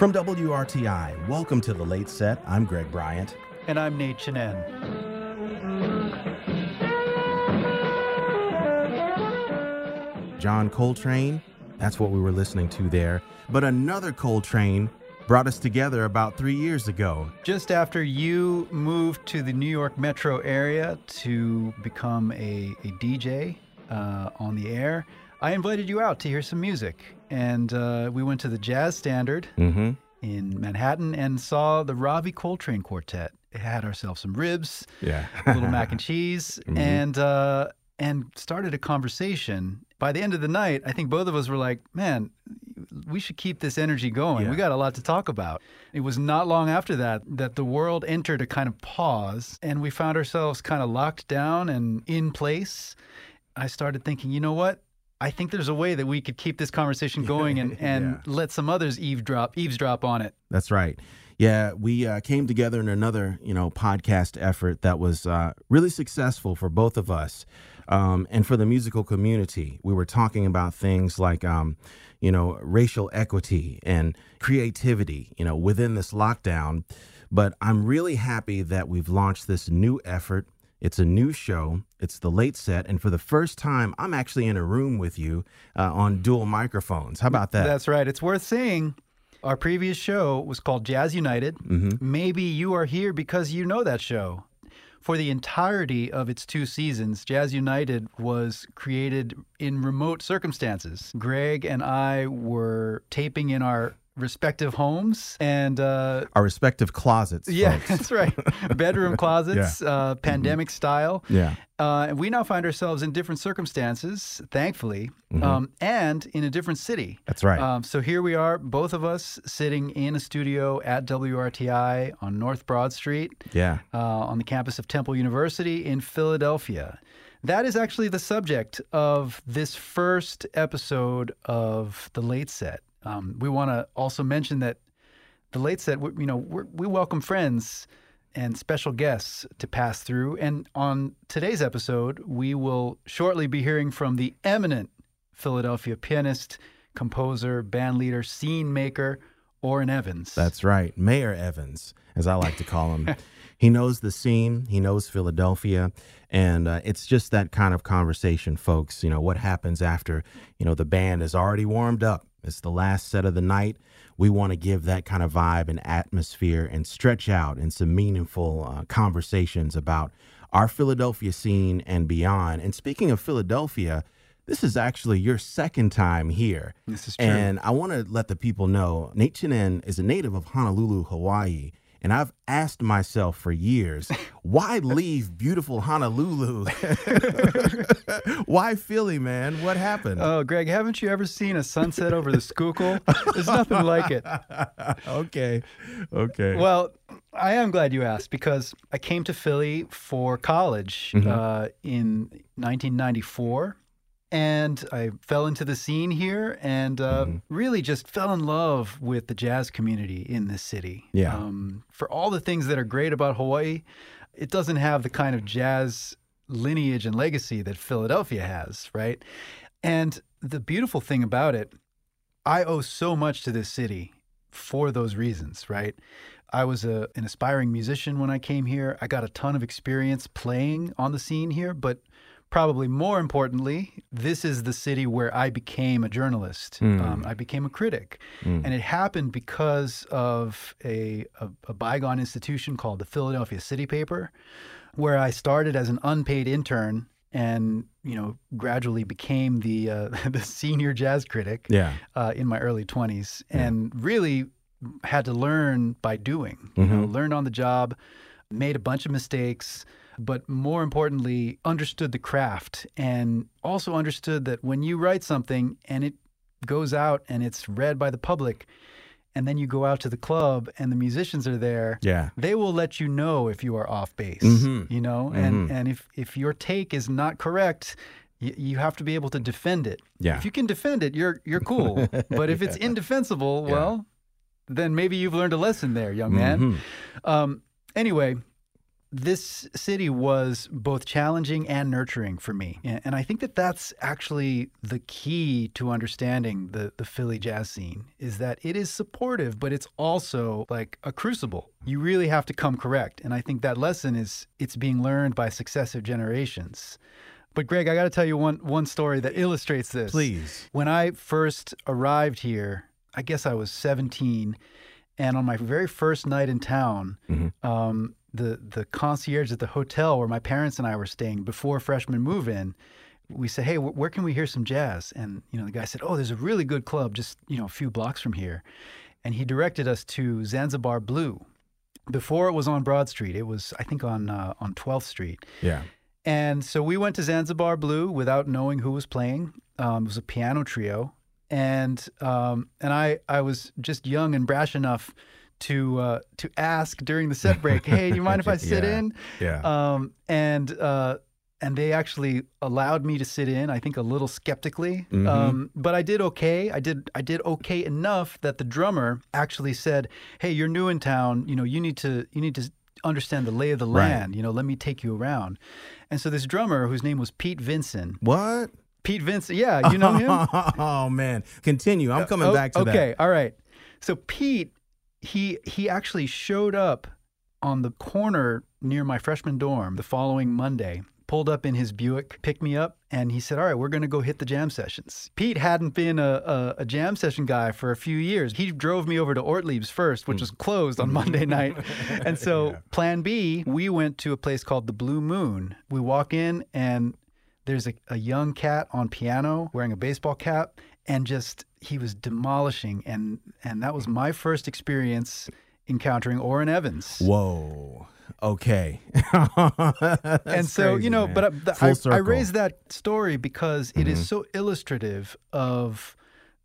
From WRTI, welcome to the late set. I'm Greg Bryant. And I'm Nate Chinen. John Coltrane, that's what we were listening to there. But another Coltrane brought us together about three years ago. Just after you moved to the New York metro area to become a, a DJ uh, on the air, I invited you out to hear some music. And uh, we went to the Jazz Standard Mm-hmm. in Manhattan and saw the Ravi Coltrane Quartet. Had ourselves some ribs, Yeah. a little mac and cheese, Mhm. and uh, and started a conversation. By the end of the night, I think both of us were like, "Man, we should keep this energy going. Yeah. We got a lot to talk about." It was not long after that that the world entered a kind of pause, and we found ourselves kind of locked down and in place. I started thinking, you know what? I think there's a way that we could keep this conversation going and, and Yeah. let some others eavesdrop eavesdrop on it. That's right. Yeah, we uh, came together in another, you know, podcast effort that was uh, really successful for both of us, um, and for the musical community. We were talking about things like, um, you know, racial equity and creativity, you know, within this lockdown. But I'm really happy that we've launched this new effort. It's a new show. It's the late set, and for the first time, I'm actually in a room with you uh, on dual microphones. How about that? That's right. It's worth seeing. Our previous show was called Jazz United. Mhm. Maybe you are here because you know that show. For the entirety of its two seasons, Jazz United was created in remote circumstances. Greg and I were taping in our respective homes, and uh, Our respective closets. yeah, folks. that's right, bedroom closets, uh, pandemic style. Yeah. Uh, and we now find ourselves in different circumstances, thankfully, Mhm. um, and in a different city. That's right. Um, so here we are, both of us sitting in a studio at WRTI on North Broad Street yeah. uh, on the campus of Temple University in Philadelphia. That is actually the subject of this first episode of the Late Set. Um, we want to also mention that the Late Set, we- you know, we're, we welcome friends and special guests to pass through. And on today's episode, we will shortly be hearing from the eminent Philadelphia pianist, composer, band leader, scene maker, Orrin Evans. That's right. Mayor Evans, as I like to call him. he knows the scene, he knows Philadelphia, and uh, it's just that kind of conversation, folks. You know, what happens after, you know, the band is already warmed up. It's the last set of the night. We want to give that kind of vibe and atmosphere and stretch out in some meaningful uh, conversations about our Philadelphia scene and beyond. And speaking of Philadelphia, this is actually your second time here. This is true. And I want to let the people know Nate Chinen is a native of Honolulu, Hawaii. And I've asked myself for years, why leave beautiful Honolulu? why Philly, man? What happened? Oh, Greg, haven't you ever seen a sunset over the Schuylkill? There's nothing like it. okay. Okay. Well, I am glad you asked because I came to Philly for college Mhm. uh, in 1994. And I fell into the scene here and uh, Mhm. really just fell in love with the jazz community in this city. Yeah. Um, for all the things that are great about Hawaii, it doesn't have the kind of jazz lineage and legacy that Philadelphia has, right? And the beautiful thing about it, I owe so much to this city for those reasons, right? I was a, an aspiring musician when I came here. I got a ton of experience playing on the scene here, but probably more importantly, this is the city where I became a journalist. Mm. Um, I became a critic. Mm. And it happened because of a, a, a bygone institution called the Philadelphia City Paper, where I started as an unpaid intern and you know gradually became the uh, the senior jazz critic yeah. uh, in my early 20s and really had to learn by doing you know learned on the job made a bunch of mistakes but more importantly understood the craft and also understood that when you write something and it goes out and it's read by the public and then you go out to the club and the musicians are there Yeah. they will let you know if you are off base Mhm. you know and Mhm. and if if your take is not correct you, you have to be able to defend it Yeah. if you can defend it you're you're cool but if it's indefensible Yeah. well then maybe you've learned a lesson there young man Mhm. um, anyway this city was both challenging and nurturing for me. And I think that that's actually the key to understanding the, the Philly jazz scene is that it is supportive, but it's also like a crucible. You really have to come correct. And I think that lesson is it's being learned by successive generations. But Greg, I got to tell you one one story that illustrates this. Please. When I first arrived here, I guess I was 17, and on my very first night in town, um, the the concierge at the hotel where my parents and I were staying before freshman move in, we said, "Hey, wh- where can we hear some jazz?" And you know, the guy said, "Oh, there's a really good club just you know a few blocks from here," and he directed us to Zanzibar Blue. Before it was on Broad Street, it was I think on uh, on 12th Street. Yeah. And so we went to Zanzibar Blue without knowing who was playing. Um, it was a piano trio, and um, and I I was just young and brash enough to uh, to ask during the set break, "Hey, do you mind if I sit Yeah. in?" Yeah. Um, and uh, and they actually allowed me to sit in. I think a little skeptically, mm-hmm. um, but I did okay. I did I did okay enough that the drummer actually said, "Hey, you're new in town. You know, you need to you need to understand the lay of the Right. land. You know, let me take you around." And so this drummer, whose name was Pete Vinson, what? Pete Vinson. yeah, you know him. oh man. Continue. I'm uh, coming Oh, back to that. okay, all right. So Pete, he he actually showed up on the corner near my freshman dorm the following Monday. Pulled up in his Buick, picked me up, and he said, "All right, we're going to go hit the jam sessions." Pete hadn't been a, a, a jam session guy for a few years. He drove me over to Ortlieb's first, which hmm. was closed on Monday night. And so, Plan B, we went to a place called the Blue Moon. We walk in, and there's a, a young cat on piano wearing a baseball cap and just he was demolishing and and that was my first experience encountering Orrin Evans. Whoa. Okay. and so you know, but I, the- I, I. Mm-hmm. raised that story because it is so illustrative of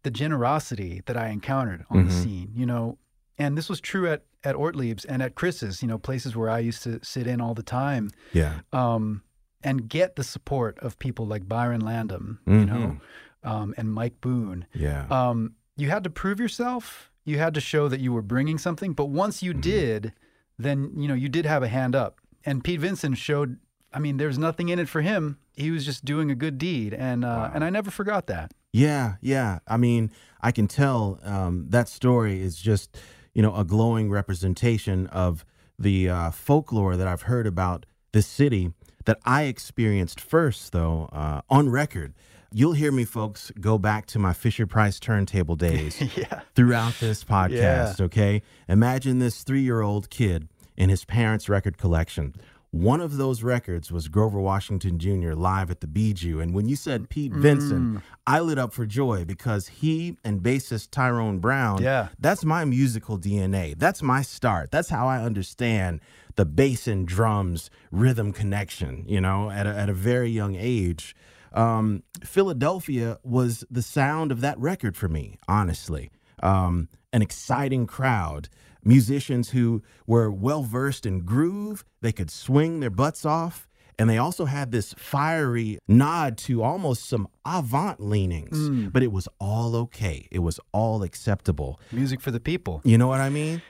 the generosity that I encountered on Mm-hmm. the scene. You know, and this was true at at Ortlieb's and at Chris's. You know, places where I used to sit in all the time. yeah. um, and get the support of people like Byron Landham, you know, um, and Mike Boone. Yeah. Um, you had to prove yourself. You had to show that you were bringing something. But once you did, then you know you did have a hand up. And Pete Vinson showed. I mean, there's nothing in it for him. He was just doing a good deed, and uh, and I never forgot that. Yeah, yeah. I mean, I can tell um, that story is just, you know, a glowing representation of the uh, folklore that I've heard about this city that I experienced first, though, uh, on record. You'll hear me, folks, go back to my Fisher Price turntable days yeah. throughout this podcast, okay? Imagine this three year old kid in his parents' record collection. One of those records was Grover Washington Jr. live at the Bijou. And when you said Pete Vinson, I lit up for joy because he and bassist Tyrone Brown, Yeah. that's my musical DNA. That's my start. That's how I understand the bass and drums rhythm connection, you know, at a, at a very young age. Um, Philadelphia was the sound of that record for me, honestly. Um, an exciting crowd, musicians who were well versed in groove, they could swing their butts off. And they also had this fiery nod to almost some avant leanings, but it was all okay. It was all acceptable. Music for the people. You know what I mean?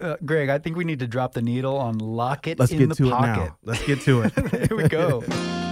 Uh, Greg, I think we need to drop the needle on "Lock It Let's in get the to Pocket." it now. Let's get to it. Here we go.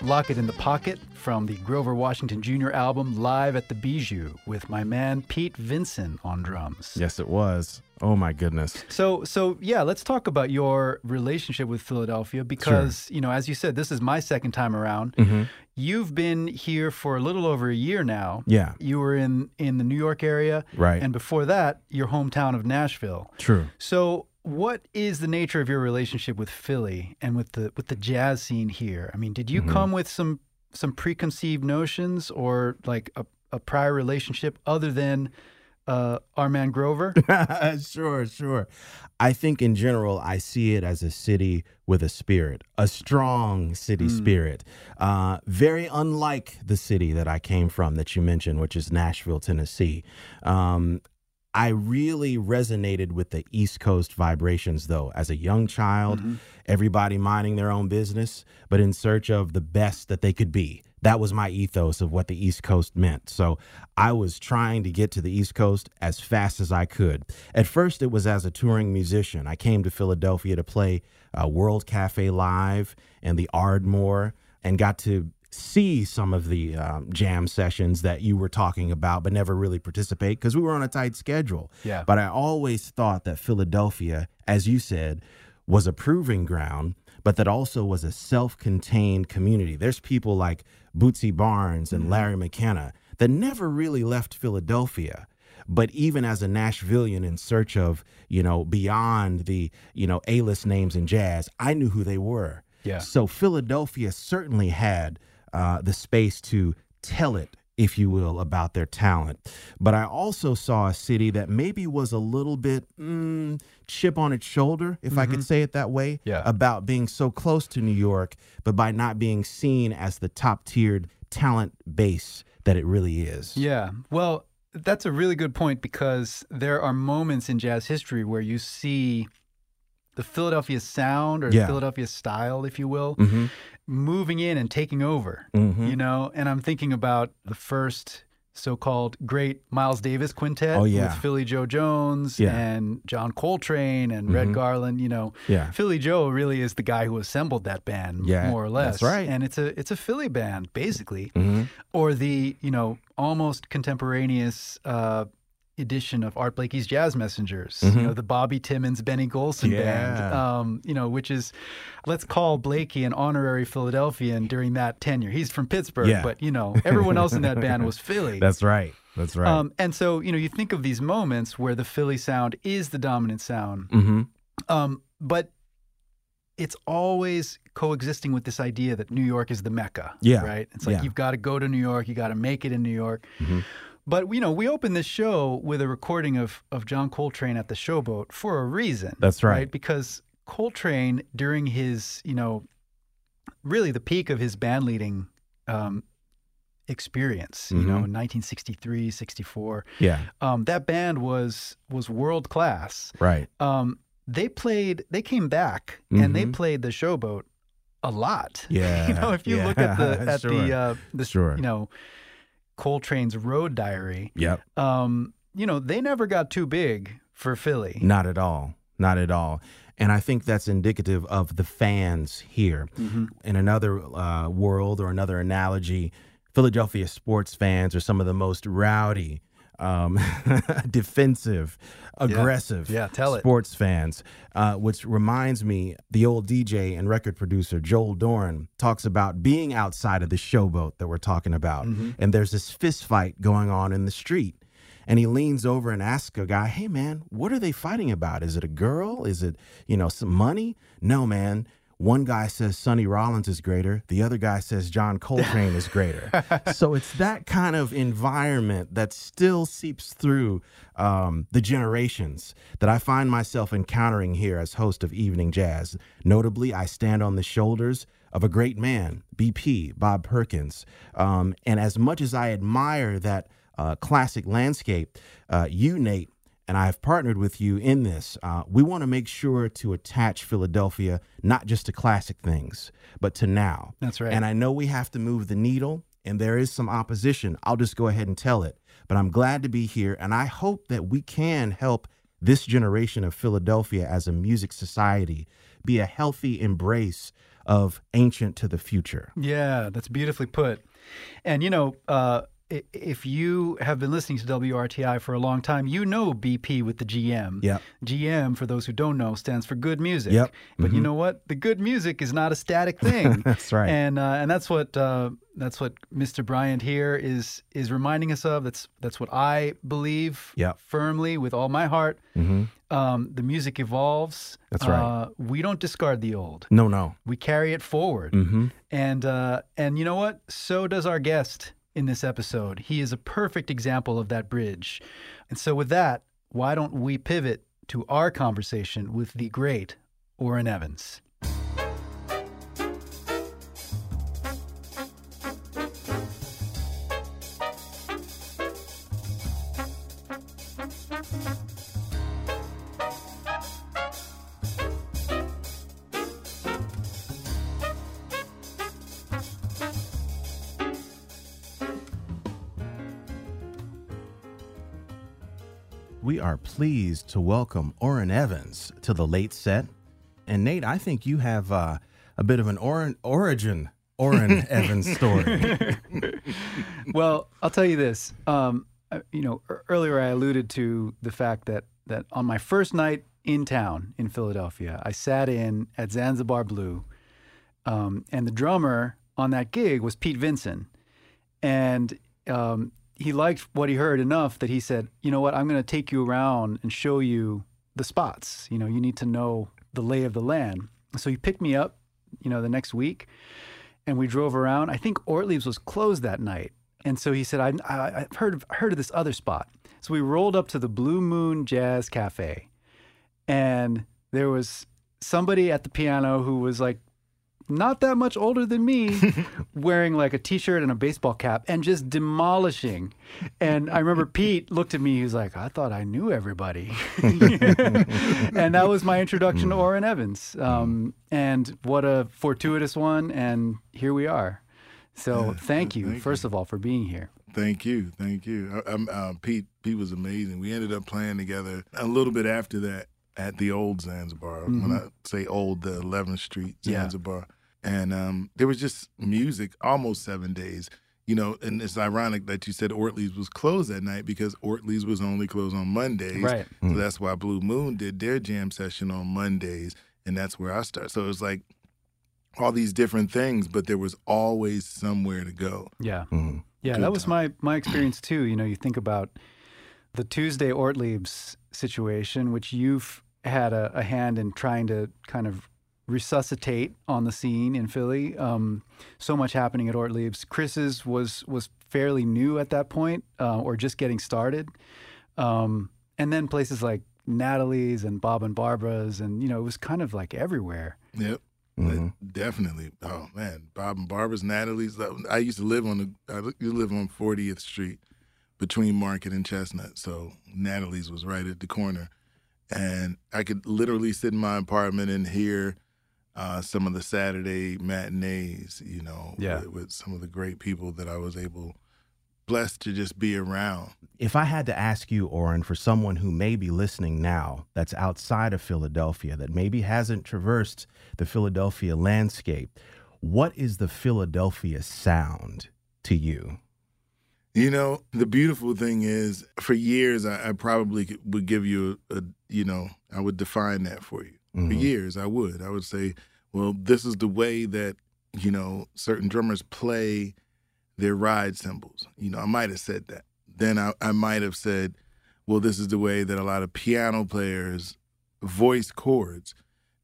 Lock It in the Pocket from the Grover Washington Jr. album Live at the Bijou with my man Pete Vinson on drums. yes, it was. Oh my goodness. So, so yeah, let's talk about your relationship with Philadelphia because, you know, as you said, this is my second time around. Mm-hmm. You've been here for a little over a year now. Yeah, You were in in the New York area, right. and before that, your hometown of Nashville. True. So, what is the nature of your relationship with Philly and with the with the jazz scene here? I mean, did you come with some some preconceived notions or like a, a prior relationship other than uh, our man Grover? sure, sure. I think in general, I see it as a city with a spirit, a strong city spirit. Uh, very unlike the city that I came from that you mentioned, which is Nashville, Tennessee. Um, I really resonated with the East Coast vibrations, though. As a young child, everybody minding their own business, but in search of the best that they could be. That was my ethos of what the East Coast meant. So I was trying to get to the East Coast as fast as I could. At first, it was as a touring musician. I came to Philadelphia to play uh, World Cafe Live and the Ardmore and got to see some of the um, jam sessions that you were talking about, but never really participate because we were on a tight schedule. Yeah. But I always thought that Philadelphia, as you said, was a proving ground, but that also was a self contained community. There's people like Bootsy Barnes and Larry McKenna that never really left Philadelphia. But even as a Nashvilleian in search of, you know, beyond the, you know, A list names in jazz, I knew who they were. Yeah. So Philadelphia certainly had uh, the space to tell it, if you will, about their talent. But I also saw a city that maybe was a little bit mm, chip on its shoulder, if I could say it that way, Yeah. about being so close to New York, but by not being seen as the top tiered talent base that it really is. Yeah. Well, that's a really good point because there are moments in jazz history where you see the Philadelphia sound or Yeah. Philadelphia style, if you will, hmm moving in and taking over. hmm You know, and I'm thinking about the first so-called great Miles Davis quintet Oh, yeah. with Philly Joe Jones Yeah. and John Coltrane and Red Mhm. Garland, you know. Yeah. Philly Joe really is the guy who assembled that band, more or less. that's right. And it's a it's a Philly band, basically hmm or the you know almost contemporaneous uh, edition of Art Blakey's Jazz Messengers, you Mhm. know the Bobby Timmons Benny Golson band, um, you know which is let's call Blakey an honorary Philadelphian during that tenure. He's from Pittsburgh, Yeah. but you know everyone else in that band was Philly. That's right. That's right. Um, and so you know you think of these moments where the Philly sound is the dominant sound, hmm um, but it's always coexisting with this idea that New York is the mecca. Yeah. Right. It's like Yeah. you've got to go to New York. You got to make it in New York. Mhm. But you know, we opened this show with a recording of of John Coltrane at the Showboat for a reason. That's right. Because Coltrane, during his you know, really the peak of his band leading. Um, experience you know in 1963 64 Yeah. um, that band was was world class Right. um, they played they came back and they Mhm. played the showboat a lot Yeah. you know if you look at the yeah, at sure. the uh the Sure. you know coltrane's road diary Yep. um you know they never got too big for philly Not at all. Not at all. And I think that's indicative of the fans here. Mhm. In another uh, world or another analogy, Philadelphia sports fans are some of the most rowdy, um, defensive, aggressive Yeah, tell it. sports fans. Uh, which reminds me, the old DJ and record producer Joel Dorn talks about being outside of the showboat that we're talking about, Mm-hmm. and there's this fist fight going on in the street. And he leans over and asks a guy, Hey, man, what are they fighting about? Is it a girl? Is it, you know, some money? No, man. One guy says Sonny Rollins is greater. The other guy says John Coltrane is greater. so it's that kind of environment that still seeps through um, the generations that I find myself encountering here as host of Evening Jazz. Notably, I stand on the shoulders of a great man, BP, Bob Perkins. Um, and as much as I admire that uh, classic landscape, uh, you, Nate, and I have partnered with you in this. Uh, we want to make sure to attach Philadelphia not just to classic things, but to now. That's right. And I know we have to move the needle, and there is some opposition. I'll just go ahead and tell it. But I'm glad to be here, and I hope that we can help this generation of Philadelphia as a music society be a healthy embrace of ancient to the future. yeah that's beautifully put and you know uh if you have been listening to WRTI for a long time, you know BP with the GM. Yep. GM, for those who don't know, stands for good music. Yep. But you know what? The good music is not a static thing. That's right. And uh, and that's what uh, that's what Mr. Bryant here is is reminding us of. That's that's what I believe Yep. firmly with all my heart. hmm Um, the music evolves. That's right. Uh, we don't discard the old. No, no. We carry it forward. hmm And uh, and you know what? So does our guest in this episode. He is a perfect example of that bridge. And so with that, why don't we pivot to our conversation with the great Orrin Evans? We are pleased to welcome Orrin Evans to the late set. And Nate, I think you have uh, a bit of an or- origin Orrin Evans story. well, I'll tell you this. Um, uh, you know, earlier I alluded to the fact that that on my first night in town in Philadelphia, I sat in at Zanzibar Blue, um, and the drummer on that gig was Pete Vinson, and um, he liked what he heard enough that he said, "You know what? I'm going to take you around and show you the spots. You know, you need to know the lay of the land." So he picked me up, you know, the next week, and we drove around. I think Ortlieb's was closed that night, and so he said, I, I, have heard of, heard of this other spot." So we rolled up to the Blue Moon Jazz Cafe, and there was somebody at the piano who was like not that much older than me, wearing like a t-shirt and a baseball cap and just demolishing. And I remember Pete looked at me. He was like, "I thought I knew everybody," and that was my introduction to hmm. Orrin Evans. Um, and what a fortuitous one! And here we are. So thank you, thank first you. of all, for being here. Thank you, thank you. I, uh, Pete, Pete was amazing. We ended up playing together a little bit after that at the old Zanzibar. Mm-hmm. When I say old, the 11th Street Zanzibar. Yeah and um, there was just music almost seven days. You know, and it's ironic that you said Ortlieb's was closed that night because Ortlieb's was only closed on Mondays. Right. So mm. that's why Blue Moon did their jam session on Mondays, and that's where I started. So it was like all these different things, but there was always somewhere to go. Yeah. Mm-hmm. Yeah, Good that was my my experience too. You know, you think about the Tuesday Ortlieb's situation, which you've had a, a hand in trying to kind of resuscitate on the scene in Philly. Um, so much happening at Ortlieb's. Chris's was was fairly new at that point, uh, or just getting started. Um, and then places like Natalie's and Bob and Barbara's, and you know, it was kind of like everywhere. Yep. Mm-hmm. Definitely. Oh man, Bob and Barbara's, Natalie's. I used to live on the. I used to live on 40th Street, between Market and Chestnut. So Natalie's was right at the corner, and I could literally sit in my apartment and hear uh, some of the Saturday matinees, you know, yeah. with, with, some of the great people that I was able, blessed to just be around. If I had to ask you, Orrin, for someone who may be listening now that's outside of Philadelphia, that maybe hasn't traversed the Philadelphia landscape, what is the Philadelphia sound to you? You know, the beautiful thing is, for years, I, I probably would give you a, a, you know, I would define that for you. Mm-hmm. For years, I would. I would say, well, this is the way that, you know, certain drummers play their ride cymbals. You know, I might have said that. Then I, I might have said, well, this is the way that a lot of piano players voice chords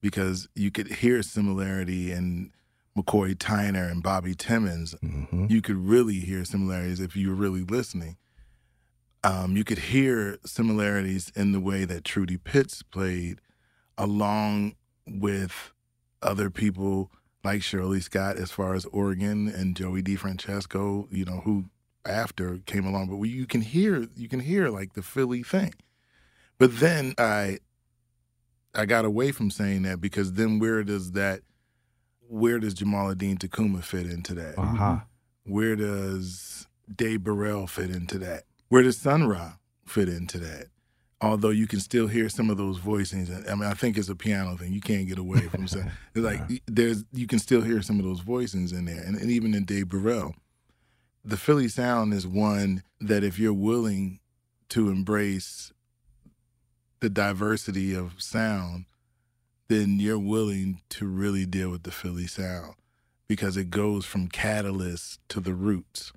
because you could hear similarity in McCoy Tyner and Bobby Timmons. Mm-hmm. You could really hear similarities if you were really listening. Um, you could hear similarities in the way that Trudy Pitts played along with other people like Shirley Scott as far as organ and Joey DeFrancesco, you know, who after came along. But you can hear you can hear like the Philly thing. But then I I got away from saying that because then where does that where does Jamaaladeen Tacuma fit into that? Uh-huh. Where does Dave Burrell fit into that? Where does Sun Ra fit into that? Although you can still hear some of those voicings. I mean, I think it's a piano thing. You can't get away from it. like there's you can still hear some of those voicings in there, and, and even in Dave Burrell. The Philly sound is one that if you're willing to embrace the diversity of sound, then you're willing to really deal with the Philly sound because it goes from catalyst to the roots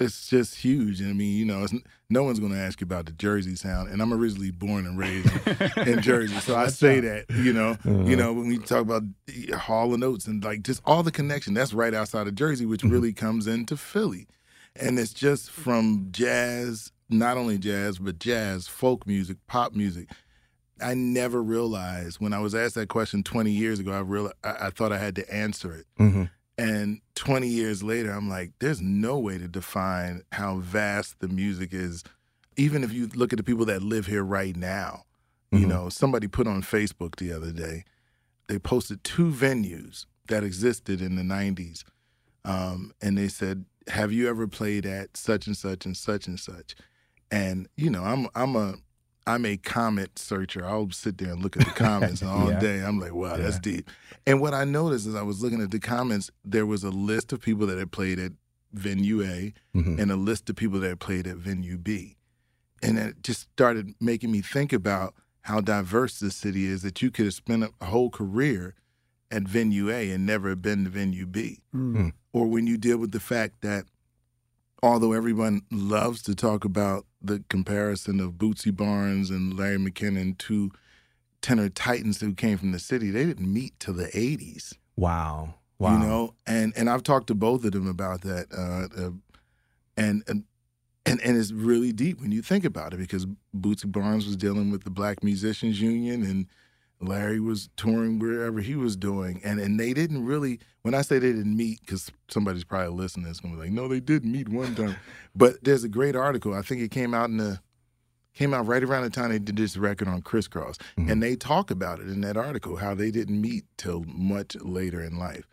it's just huge. I mean, you know, no one's going to ask you about the Jersey sound, and I'm originally born and raised in Jersey, so I say that. You know, uh-huh. you know, when we talk about Hall and Oates and like just all the connection, that's right outside of Jersey, which mm-hmm. really comes into Philly, and it's just from jazz, not only jazz, but jazz, folk music, pop music. I never realized when I was asked that question 20 years ago. I realized I, I thought I had to answer it. Mm-hmm. And 20 years later, I'm like, there's no way to define how vast the music is. Even if you look at the people that live here right now, mm-hmm. you know, somebody put on Facebook the other day, they posted two venues that existed in the 90s. Um, and they said, Have you ever played at such and such and such and such? And, you know, I'm, I'm a, I'm a comment searcher. I'll sit there and look at the comments all Yeah. day. I'm like, wow, that's deep. And what I noticed as I was looking at the comments, there was a list of people that had played at venue A Mhm. and a list of people that had played at venue B. And it just started making me think about how diverse this city is that you could have spent a whole career at venue A and never have been to venue B. Mm. Or when you deal with the fact that although everyone loves to talk about the comparison of Bootsy Barnes and Larry McKenna, two tenor titans who came from the city, they didn't meet till the 80s Wow. Wow. you know and and i've talked to both of them about that uh, uh, and and and and it's really deep when you think about it because bootsy barnes was dealing with the black musicians union and larry was touring wherever he was doing and and they didn't really when i say they didn't meet because somebody's probably listening it's gonna be like no they did meet one time. But there's a great article i think it came out in the came out right around the time they did this record on Criss Cross Mhm. and they talk about it in that article how they didn't meet till much later in life.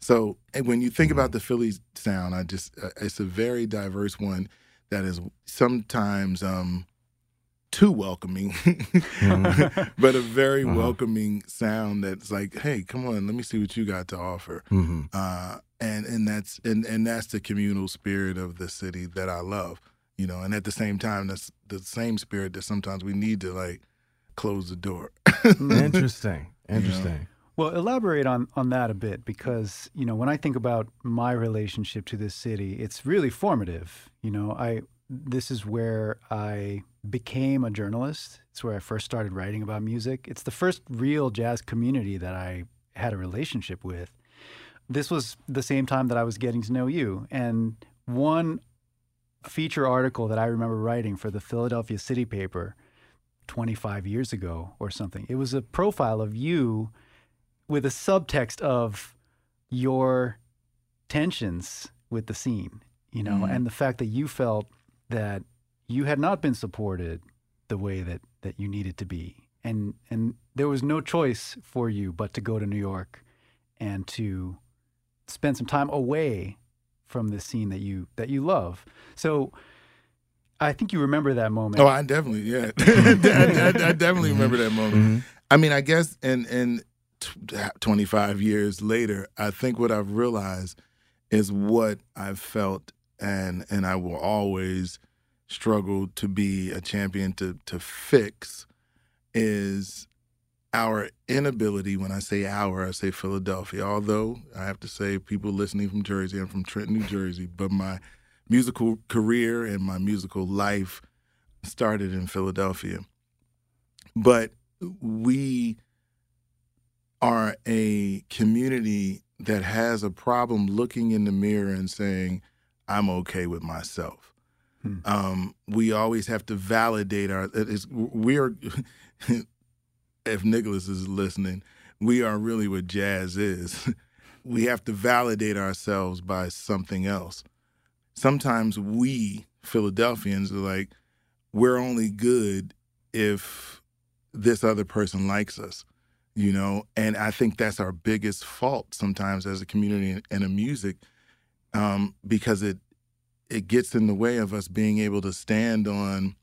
So and when you think about the Philly sound, I just uh, it's a very diverse one that is sometimes um too welcoming, but a very Uh-huh. welcoming sound that's like, hey, come on, let me see what you got to offer. hmm Uh, and and that's and and that's the communal spirit of the city that I love, you know. And at the same time, that's the same spirit that sometimes we need to like close the door. Interesting. Interesting. Well, elaborate on on that a bit because you know when I think about my relationship to this city, it's really formative. You know, I this is where I became a journalist. It's where I first started writing about music. It's the first real jazz community that I had a relationship with. This was the same time that I was getting to know you, and one feature article that I remember writing for the Philadelphia City Paper 25 years ago or something. It was a profile of you with a subtext of your tensions with the scene, you know, Mhm. and the fact that you felt that you had not been supported the way that that you needed to be. And and there was no choice for you but to go to New York and to spend some time away from the scene that you that you love. So I think you remember that moment. Oh, I definitely, yeah, I, I- I definitely remember that moment. Mhm. I mean, I guess, in in t- 25 years later, I think what I've realized is what I've felt, and and I will always struggle to be a champion to to fix is our inability. When I say our, I say Philadelphia. Although I have to say, people listening from Jersey, I'm from Trenton, New Jersey, but my musical career and my musical life started in Philadelphia. But we are a community that has a problem looking in the mirror and saying, I'm okay with myself. Hmm. Um, we always have to validate our. We are, if Nicholas is listening, we are really what jazz is. we have to validate ourselves by something else. Sometimes we Philadelphians are like, we're only good if this other person likes us, you know? And I think that's our biggest fault sometimes as a community and a music, um, because it it gets in the way of us being able to stand on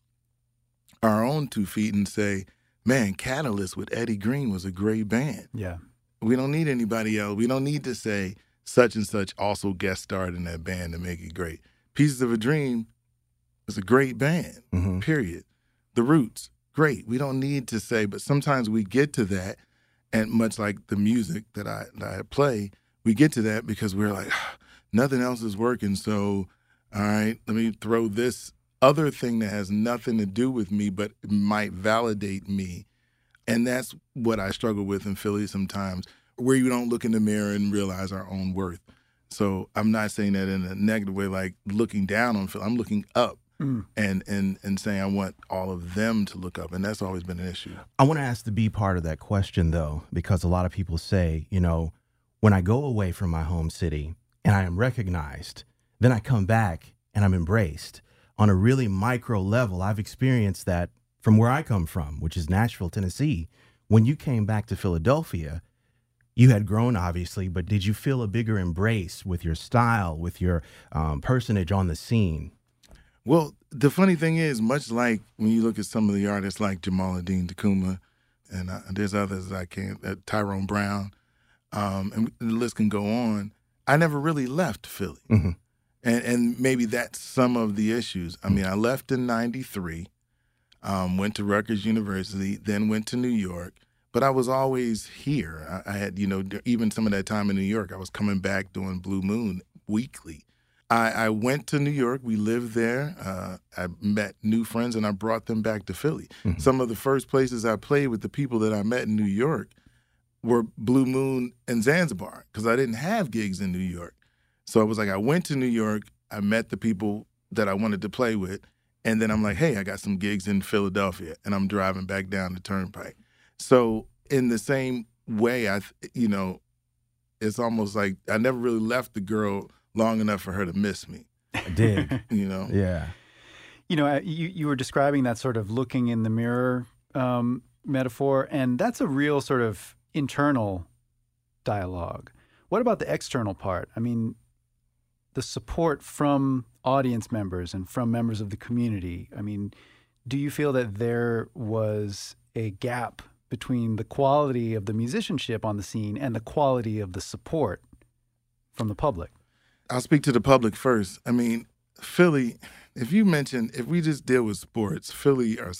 our own two feet and say, man, Catalyst with Eddie Green was a great band. yeah. We don't need anybody else. We don't need to say such and such also guest starred in that band to make it great. Pieces of a Dream is a great band Mhm. period. The Roots, great. We don't need to say, but sometimes we get to that, and much like the music that I that I play, we get to that because we're like, nothing else is working. So, all right, let me throw this other thing that has nothing to do with me, but might validate me. And that's what I struggle with in Philly sometimes, where you don't look in the mirror and realize our own worth. So I'm not saying that in a negative way, like looking down on Philly. I'm looking up Mm. and and and saying I want all of them to look up, and that's always been an issue. I want to ask the B part of that question though, because a lot of people say, you know, when I go away from my home city and I am recognized, then I come back and I'm embraced on a really micro level. I've experienced that from where I come from, which is Nashville, Tennessee. When you came back to Philadelphia, you had grown obviously, but did you feel a bigger embrace with your style, with your um, personage on the scene? Well, the funny thing is, much like when you look at some of the artists like Jamaaladeen Tacuma, and uh, there's others I can't, uh, Tyrone Brown, um, and the list can go on. I never really left Philly, hmm and and maybe that's some of the issues. I mean, I left in '93, um, went to Rutgers University, then went to New York, but I was always here. I, I had, you know, even some of that time in New York, I was coming back doing Blue Moon weekly. I, I went to New York. We lived there. Uh, I met new friends, and I brought them back to Philly. Mhm. Some of the first places I played with the people that I met in New York were Blue Moon and Zanzibar because I didn't have gigs in New York. So I was like I went to New York. I met the people that I wanted to play with, and then I'm like, hey, I got some gigs in Philadelphia, and I'm driving back down the Turnpike. So in the same way, I, you know, it's almost like I never really left the girl long enough for her to miss me. I did. You know, yeah. You know, uh, you, you were describing that sort of looking in the mirror um, metaphor, and that's a real sort of internal dialogue. What about the external part? I mean, the support from audience members and from members of the community. I mean, do you feel that there was a gap between the quality of the musicianship on the scene and the quality of the support from the public? I'll speak to the public first. I mean, Philly. If you mention, if we just deal with sports, Philly are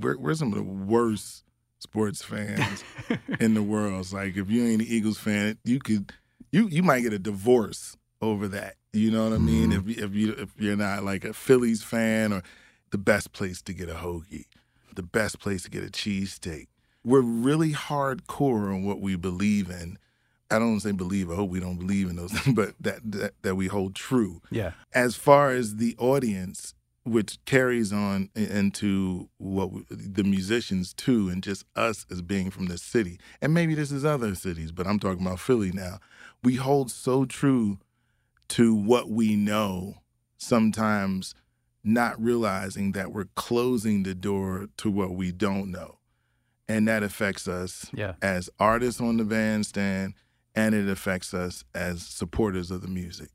we're, we're some of the worst sports fans in the world. It's like if you ain't an Eagles fan, you could you you might get a divorce over that. You know what I mean? Mm-hmm. If you- if you if you're not like a Phillies fan or the best place to get a hoagie, the best place to get a cheesesteak. We're really hardcore on what we believe in. I don't say believe. I hope we don't believe in those, but that, that that we hold true Yeah. as far as the audience which carries on into what we, the musicians too and just us as being from the city. And maybe this is other cities but i'm talking about philly now. We hold so true to what we know sometimes not realizing that we're closing the door to what we don't know. And that affects us Yeah. as artists on the bandstand and it affects us as supporters of the music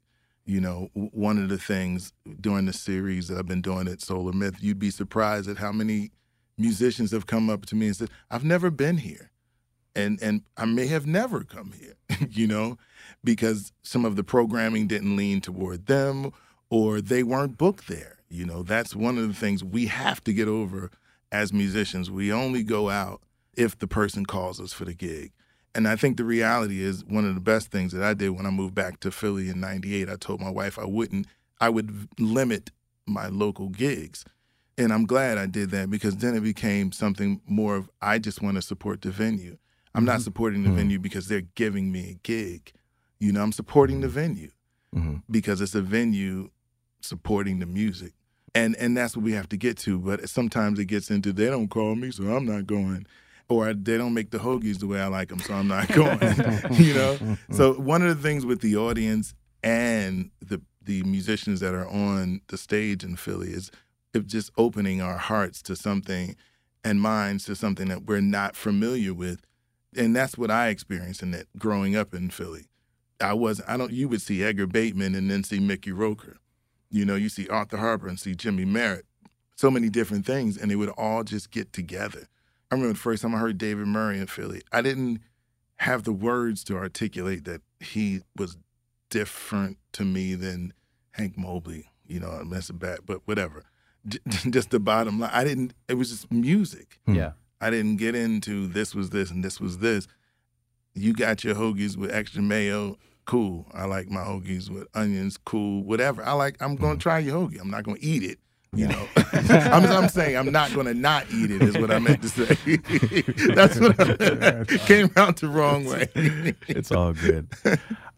you know, one of the things during the series that I've been doing at Solar Myth, you'd be surprised at how many musicians have come up to me and said, "I've never been here," and and I may have never come here, you know, because some of the programming didn't lean toward them or they weren't booked there. You know, that's one of the things we have to get over as musicians. We only go out if the person calls us for the gig. And I think the reality is one of the best things that I did when I moved back to Philly in 98, I told my wife I wouldn't, I would limit my local gigs. And I'm glad I did that because then it became something more of I just want to support the venue. I'm not supporting the Mhm. venue because they're giving me a gig. You know, I'm supporting the venue hmm because it's a venue supporting the music. And and that's what we have to get to. But sometimes it gets into they don't call me, so I'm not going. Or they don't make the hoagies the way I like them, so I'm not going. you know? So one of the things with the audience and the the musicians that are on the stage in Philly is just opening our hearts to something and minds to something that we're not familiar with. And that's what I experienced in it growing up in Philly. I was I don't you would see Edgar Bateman and then see Mickey Roker. You know, you see Arthur Harper and see Jimmy Merritt. So many different things and they would all just get together. I remember the first time I heard David Murray in Philly. I didn't have the words to articulate that he was different to me than Hank Mobley. You know, that's a bad, but whatever. Just the bottom line. I didn't. It was just music. Hmm. Yeah. I didn't get into this was this and this was this. You got your hoagies with extra mayo. Cool. I like my hoagies with onions. Cool. Whatever. I like. I'm gonna try your hoagie. I'm not gonna eat it. You know. I'm, I'm saying I'm not gonna not eat it. Is what I meant to say. That's what I came out the wrong way. it's all good.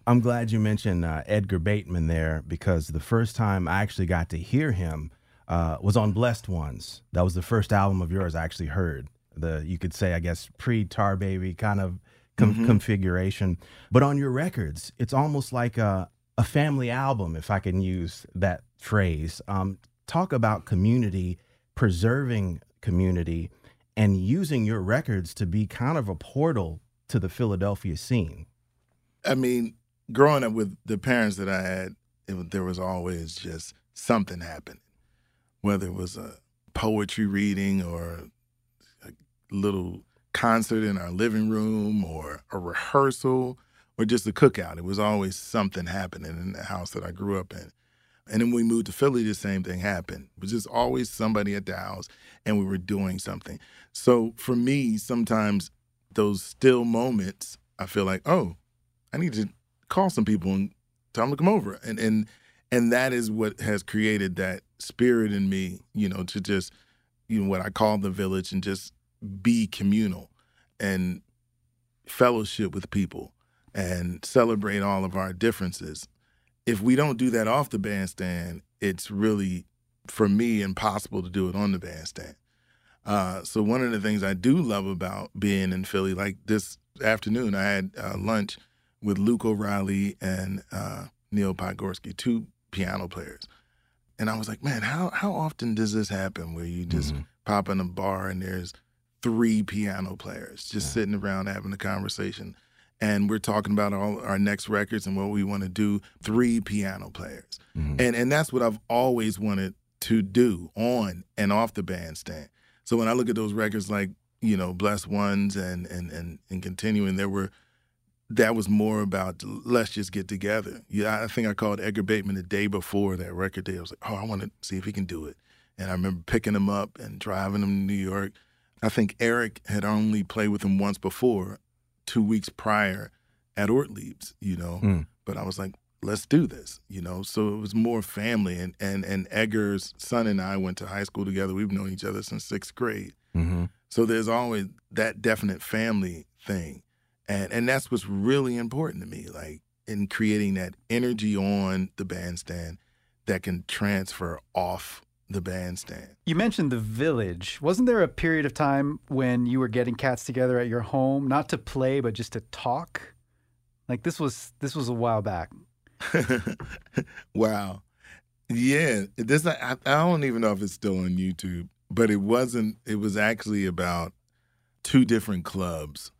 I'm glad you mentioned uh, Edgar Bateman there because the first time I actually got to hear him uh, was on Blessed Ones. That was the first album of yours I actually heard. The you could say I guess pre Tar Baby kind of com- configuration, but on your records, it's almost like a a family album, if I can use that phrase. Um, talk about community, preserving community, and using your records to be kind of a portal to the Philadelphia scene. I mean, growing up with the parents that I had, it, there was always just something happening. whether it was a poetry reading or a little concert in our living room or a rehearsal or just a cookout. It was always something happening in the house that I grew up in. And then we moved to Philly, the same thing happened. It was just always somebody at the house and we were doing something. So for me, sometimes those still moments, I feel like, oh, I need to call some people and tell them to come over. And and and that is what has created that spirit in me, you know, to just, you know, what I call the village and just be communal and fellowship with people and celebrate all of our differences. If we don't do that off the bandstand, it's really, for me, impossible to do it on the bandstand. Uh, so one of the things I do love about being in Philly, like this afternoon, I had uh, lunch with Luke O'Reilly and uh, Neil Podgurski, two piano players, and I was like, man, how how often does this happen where you just mm-hmm. pop in a bar and there's three piano players just yeah. sitting around having a conversation, and we're talking about all our next records and what we want to do. Three piano players, mm-hmm. and and that's what I've always wanted to do on and off the bandstand. So when I look at those records like, you know, Blessed Ones and and and, and continuing, there were that was more about let's just get together. Yeah, I think I called Edgar Bateman the day before that record day. I was like, oh, I want to see if he can do it. And I remember picking him up and driving him to New York. I think Eric had only played with him once before, two weeks prior at Ortlieb's, you know. Mm. But I was like, let's do this, you know. So it was more family, and and and Edgar's son and I went to high school together. We've known each other since sixth grade. Mm-hmm. So there's always that definite family thing, and and that's what's really important to me, like in creating that energy on the bandstand that can transfer off the bandstand. You mentioned the village. Wasn't there a period of time when you were getting cats together at your home, not to play but just to talk? Like this was this was a while back. wow. Yeah, this I, I don't even know if it's still on YouTube, but it wasn't. It was actually about two different clubs,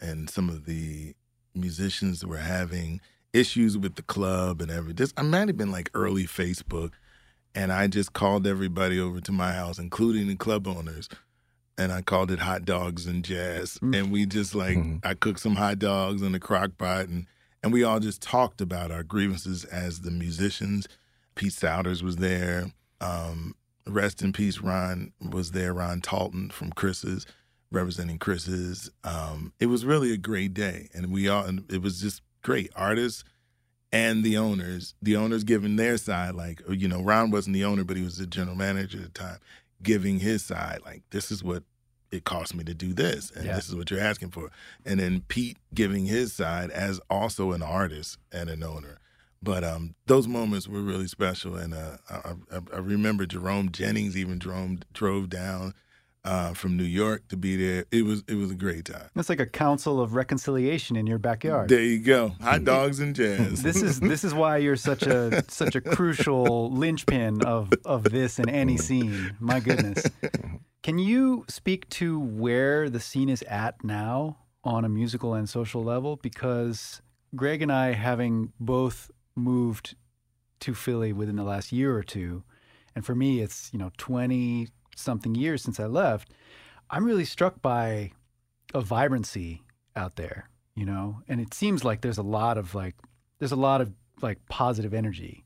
and some of the musicians were having issues with the club and everything. This I might have been like early Facebook, and I just called everybody over to my house, including the club owners, and I called it Hot Dogs and Jazz, mm. and we just like mm-hmm. I cooked some hot dogs in the crock pot and and we all just talked about our grievances as the musicians. Pete Souders was there. Um, rest in peace, Ron was there. Ron Talton from Chris's, representing Chris's. Um, it was really a great day, and we all. And it was just great. Artists and the owners. The owners giving their side, like you know, Ron wasn't the owner, but he was the general manager at the time, giving his side, like this is what it cost me to do this and yeah. this is what you're asking for and then pete giving his side as also an artist and an owner but um, those moments were really special and uh, I, I, remember jerome jennings even drove, drove down uh, from New York to be there. It was it was a great time. It's like a council of reconciliation in your backyard. There you go, hot dogs and jazz. this is this is why you're such a such a crucial linchpin of of this and any scene. My goodness. Can you speak to where the scene is at now on a musical and social level? Because Greg and I, having both moved to Philly within the last year or two, and for me, it's you know twenty something years since I left. I'm really struck by a vibrancy out there, you know, and it seems like there's a lot of like there's a lot of like positive energy.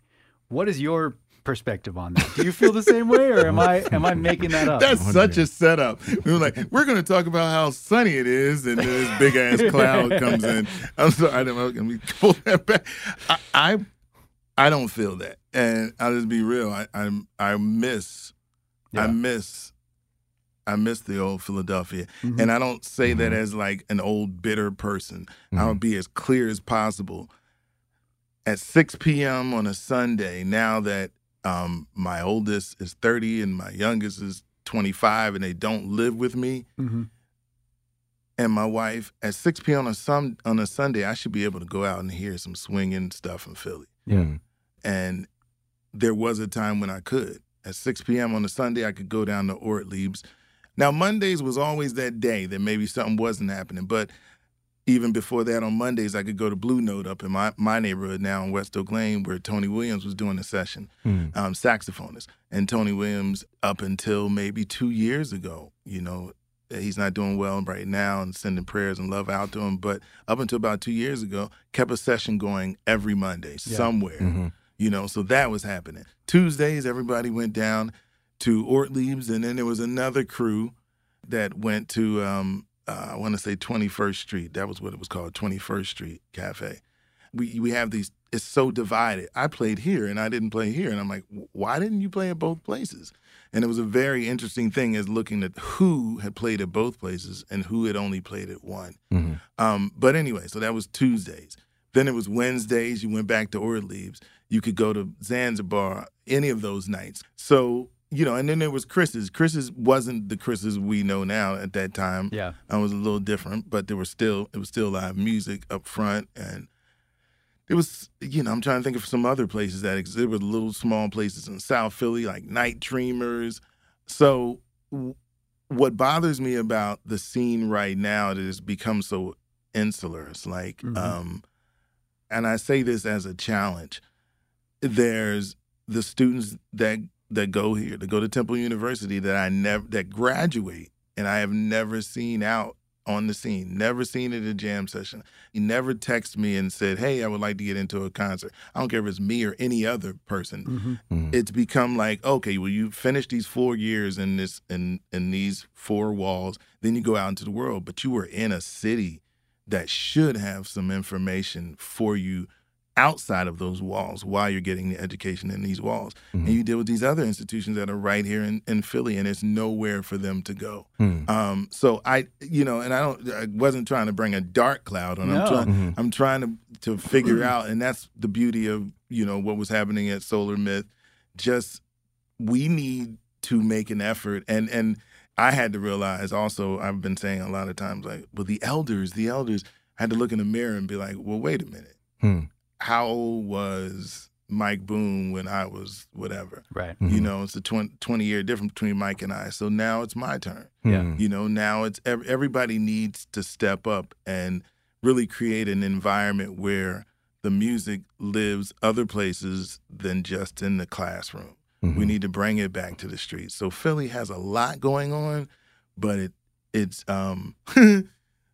What is your perspective on that. Do you feel the same way, or am I am I making that up? That's such a setup. We were like, we're going to talk about how sunny it is, and this big ass cloud comes in. I'm sorry, I don't know. me pull that back. I, I, I don't feel that, and I'll just be real. I I, I miss, yeah. I miss. I miss the old Philadelphia. Mm-hmm. And I don't say mm-hmm. that as like an old bitter person. Mm-hmm. I'll be as clear as possible. At 6 p.m. on a Sunday, now that um, my oldest is 30 and my youngest is 25 and they don't live with me. Mm-hmm. And my wife at 6 p.m. on a, some, on a Sunday, I should be able to go out and hear some swinging stuff in Philly. Yeah. And there was a time when I could. At 6 p.m. on a Sunday, I could go down to Ortlieb's. Now, Mondays was always that day that maybe something wasn't happening. But even before that, on Mondays, I could go to Blue Note up in my, my neighborhood now in West Oak Lane, where Tony Williams was doing a session, Mm. um, saxophonist. And Tony Williams, up until maybe two years ago, you know, he's not doing well right now and sending prayers and love out to him. But up until about two years ago, kept a session going every Monday Yeah. somewhere, Mhm. You know, so that was happening. Tuesdays, everybody went down to Ortlieb's, and then there was another crew that went to, um, uh, I want to say 21st Street. That was what it was called, 21st Street Cafe. We we have these. It's so divided. I played here and I didn't play here, and I'm like, why didn't you play at both places? And it was a very interesting thing is looking at who had played at both places and who had only played at one. Mhm. Um, but anyway, so that was Tuesdays. Then it was Wednesdays. You went back to Ortlieb's. You could go to Zanzibar any of those nights. So you know, and then there was Chris's. Chris's wasn't the Chris's we know now at that time. Yeah. I was a little different, but there was still it was still live music up front, and it was you know I'm trying to think of some other places that. There were little small places in South Philly like Night Dreamers. So w- what bothers me about the scene right now that has become so insular, it's like, Mhm. um, and I say this as a challenge. There's the students that that go here, that go to Temple University, that I never that graduate, and I have never seen out on the scene, never seen at a jam session. He never texted me and said, "Hey, I would like to get into a concert." I don't care if it's me or any other person hmm Mhm. it's become like okay well you finish these four years in this in in these four walls then you go out into the world but you were in a city that should have some information for you outside of those walls while you're getting the education in these walls Mhm. and you deal with these other institutions that are right here in, in philly and there's nowhere for them to go Mm. um so i you know and i don't i wasn't trying to bring a dark cloud on No. i'm trying Mhm. I'm trying to to figure out, and that's the beauty of you know what was happening at Solar Myth. Just we need to make an effort, and and I had to realize also. I've been saying a lot of times like, well, the elders, the elders. I had to look in the mirror and be like, well, wait a minute. Hmm. How old was Mike Boone when I was whatever? Right. You Mhm. know, it's a 20, 20 year difference between Mike and I. So now it's my turn. Yeah. Mm. You know, now it's everybody needs to step up and really create an environment where the music lives other places than just in the classroom. Mhm. We need to bring it back to the streets. So Philly has a lot going on, but it it's um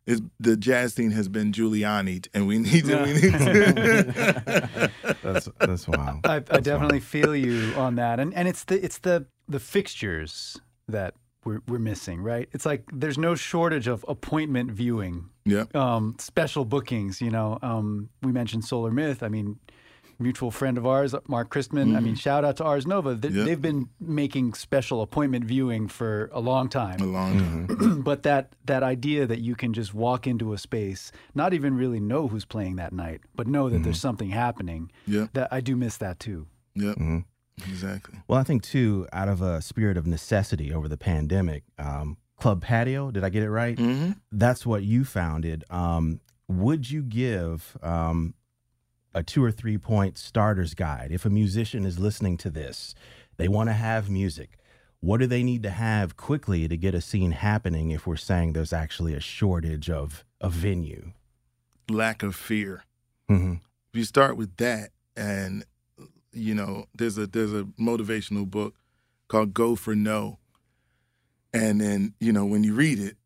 it's, the jazz scene has been Giuliani and we need to we need to That's that's wild. I, I That's definitely wild. feel you on that, and and it's the it's the the fixtures that we're we're missing, right? It's like there's no shortage of appointment viewing, Yeah. um, special bookings. You know, um, we mentioned Solar Myth. I mean, mutual friend of ours, Mark Christman. I mean, shout out to Ars Nova. They, Mm-hmm. Yeah. They've been making special appointment viewing for a long time. a time. long time. Mhm. but that that idea that you can just walk into a space, not even really know who's playing that night, but know that there's something happening. Yeah. That I do miss that too. Yeah. Mhm. Exactly. Well, I think too, out of a spirit of necessity over the pandemic, um, Club Patio, did I get it right? hmm That's what you founded. Um, would you give um, a two or three point starter's guide if a musician is listening to this? They want to have music. What do they need to have quickly to get a scene happening if we're saying there's actually a shortage of a venue? Lack of fear. hmm if you start with that and you know there's a there's a motivational book called go for no and then you know when you read it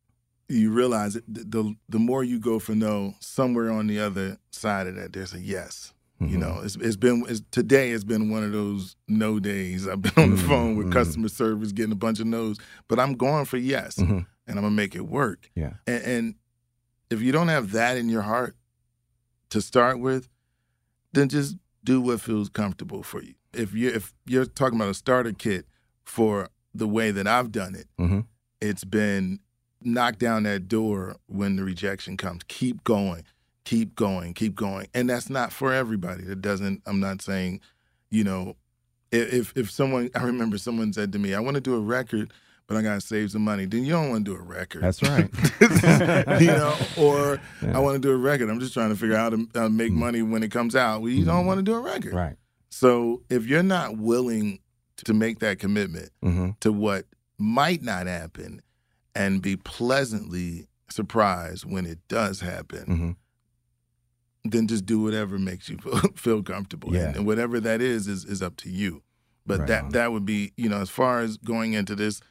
you realize the the, the more you go for no somewhere on the other side of that there's a yes you know it's, it's been it's, today has been one of those no days i've been on the Mhm, phone with mhm. customer service getting a bunch of no's but i'm going for yes Mhm. and i'm gonna make it work Yeah. and, and if you don't have that in your heart to start with, then just do what feels comfortable for you. If you if you're talking about a starter kit for the way that I've done it, Mhm. it's been knock down that door when the rejection comes. Keep going, keep going, keep going. And that's not for everybody. That doesn't. I'm not saying, you know, if if, if someone I remember someone said to me, I want to do a record. But I gotta save some money. Then you don't want to do a record. That's right. you know, or Yeah. I want to do a record. I'm just trying to figure out how to uh, make Mm. money when it comes out. Well, you don't Mhm. want to do a record. Right. So if you're not willing to make that commitment hmm to what might not happen and be pleasantly surprised when it does happen, Mhm. then just do whatever makes you feel, feel comfortable. Yeah. And, and whatever that is, is is up to you. But Right that on. that would be, you know, as far as going into this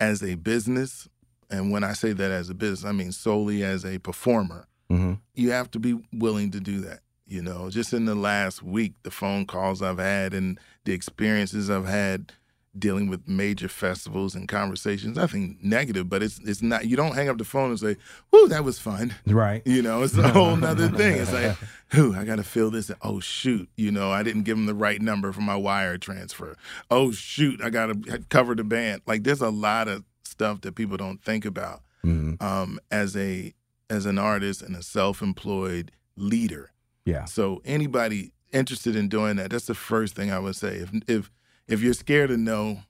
as a business, and when I say that as a business, I mean solely as a performer. Mhm. You have to be willing to do that. You know, just in the last week, the phone calls I've had and the experiences I've had dealing with major festivals and conversations, nothing negative, but it's it's not you don't hang up the phone and say, Whoo, that was fun. Right. You know, it's a whole nother thing. It's like, who I got to fill this. Oh shoot, you know, I didn't give them the right number for my wire transfer. Oh shoot, I got to cover the band. Like, there's a lot of stuff that people don't think about Mhm. um, as a as an artist and a self-employed leader. Yeah. So anybody interested in doing that, that's the first thing I would say. If if if you're scared to know,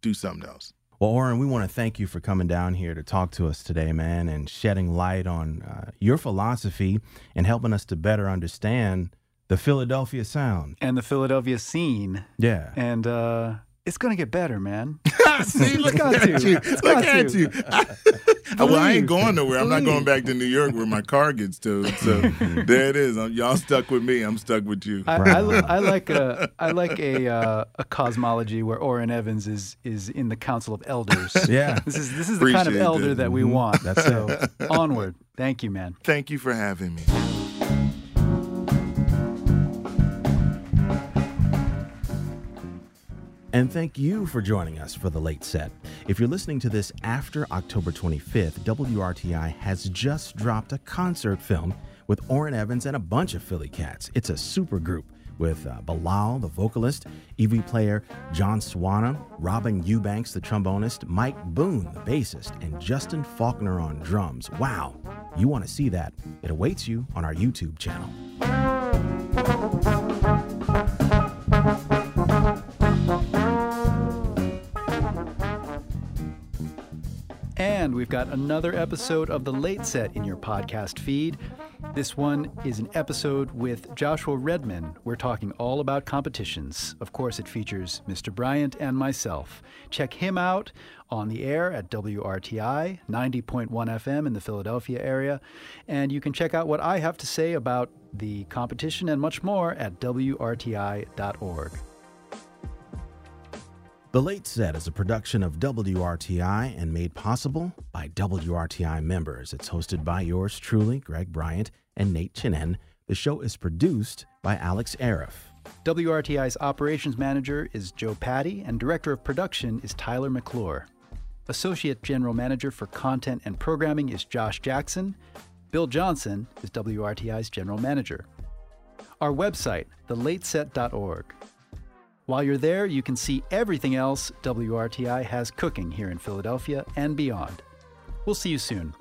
do something else. Well, Orrin, we want to thank you for coming down here to talk to us today, man, and shedding light on uh, your philosophy and helping us to better understand the Philadelphia sound. And the Philadelphia scene. Yeah. And uh, it's going to get better, man. See, look at you. Look at to. you. well, I ain't going nowhere. I'm not going back to New York where my car gets towed. So there it is. I'm, y'all stuck with me. I'm stuck with you. I, I, I like a I like a uh, a cosmology where Orrin Evans is is in the Council of Elders. Yeah. This is this is the kind of elder that. that we Mhm. want. That's so onward. Thank you, man. Thank you for having me. And thank you for joining us for the late set. If you're listening to this after October 25th, WRTI has just dropped a concert film with Orrin Evans and a bunch of Philly cats. It's a super group with uh, Bilal, the vocalist, EV player John Swana, Robin Eubanks, the trombonist, Mike Boone, the bassist, and Justin Faulkner on drums. Wow, you want to see that? It awaits you on our YouTube channel. We've got another episode of The Late Set in your podcast feed. This one is an episode with Joshua Redman. We're talking all about competitions. Of course, it features Mr. Bryant and myself. Check him out on the air at WRTI 90.1 FM in the Philadelphia area. And you can check out what I have to say about the competition and much more at WRTI.org. The Late Set is a production of WRTI and made possible by WRTI members. It's hosted by yours truly, Greg Bryant and Nate Chinen. The show is produced by Alex Arif. WRTI's operations manager is Joe Patty, and director of production is Tyler McClure. Associate general manager for content and programming is Josh Jackson. Bill Johnson is WRTI's general manager. Our website, thelateset.org. While you're there, you can see everything else WRTI has cooking here in Philadelphia and beyond. We'll see you soon.